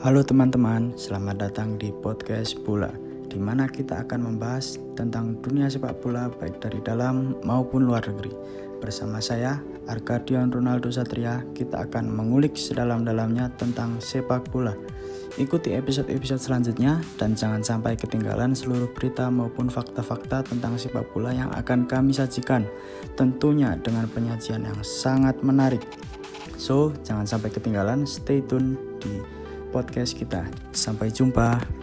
Halo teman-teman, selamat datang di podcast Bola, di mana kita akan membahas tentang dunia sepak bola baik dari dalam maupun luar negeri. Bersama saya, Arkadion Ronaldo Satria, kita akan mengulik sedalam-dalamnya tentang sepak bola. Ikuti episode-episode selanjutnya dan jangan sampai ketinggalan seluruh berita maupun fakta-fakta tentang sepak bola yang akan kami sajikan. Tentunya dengan penyajian yang sangat menarik. So, jangan sampai ketinggalan, stay tune di podcast kita. Sampai jumpa.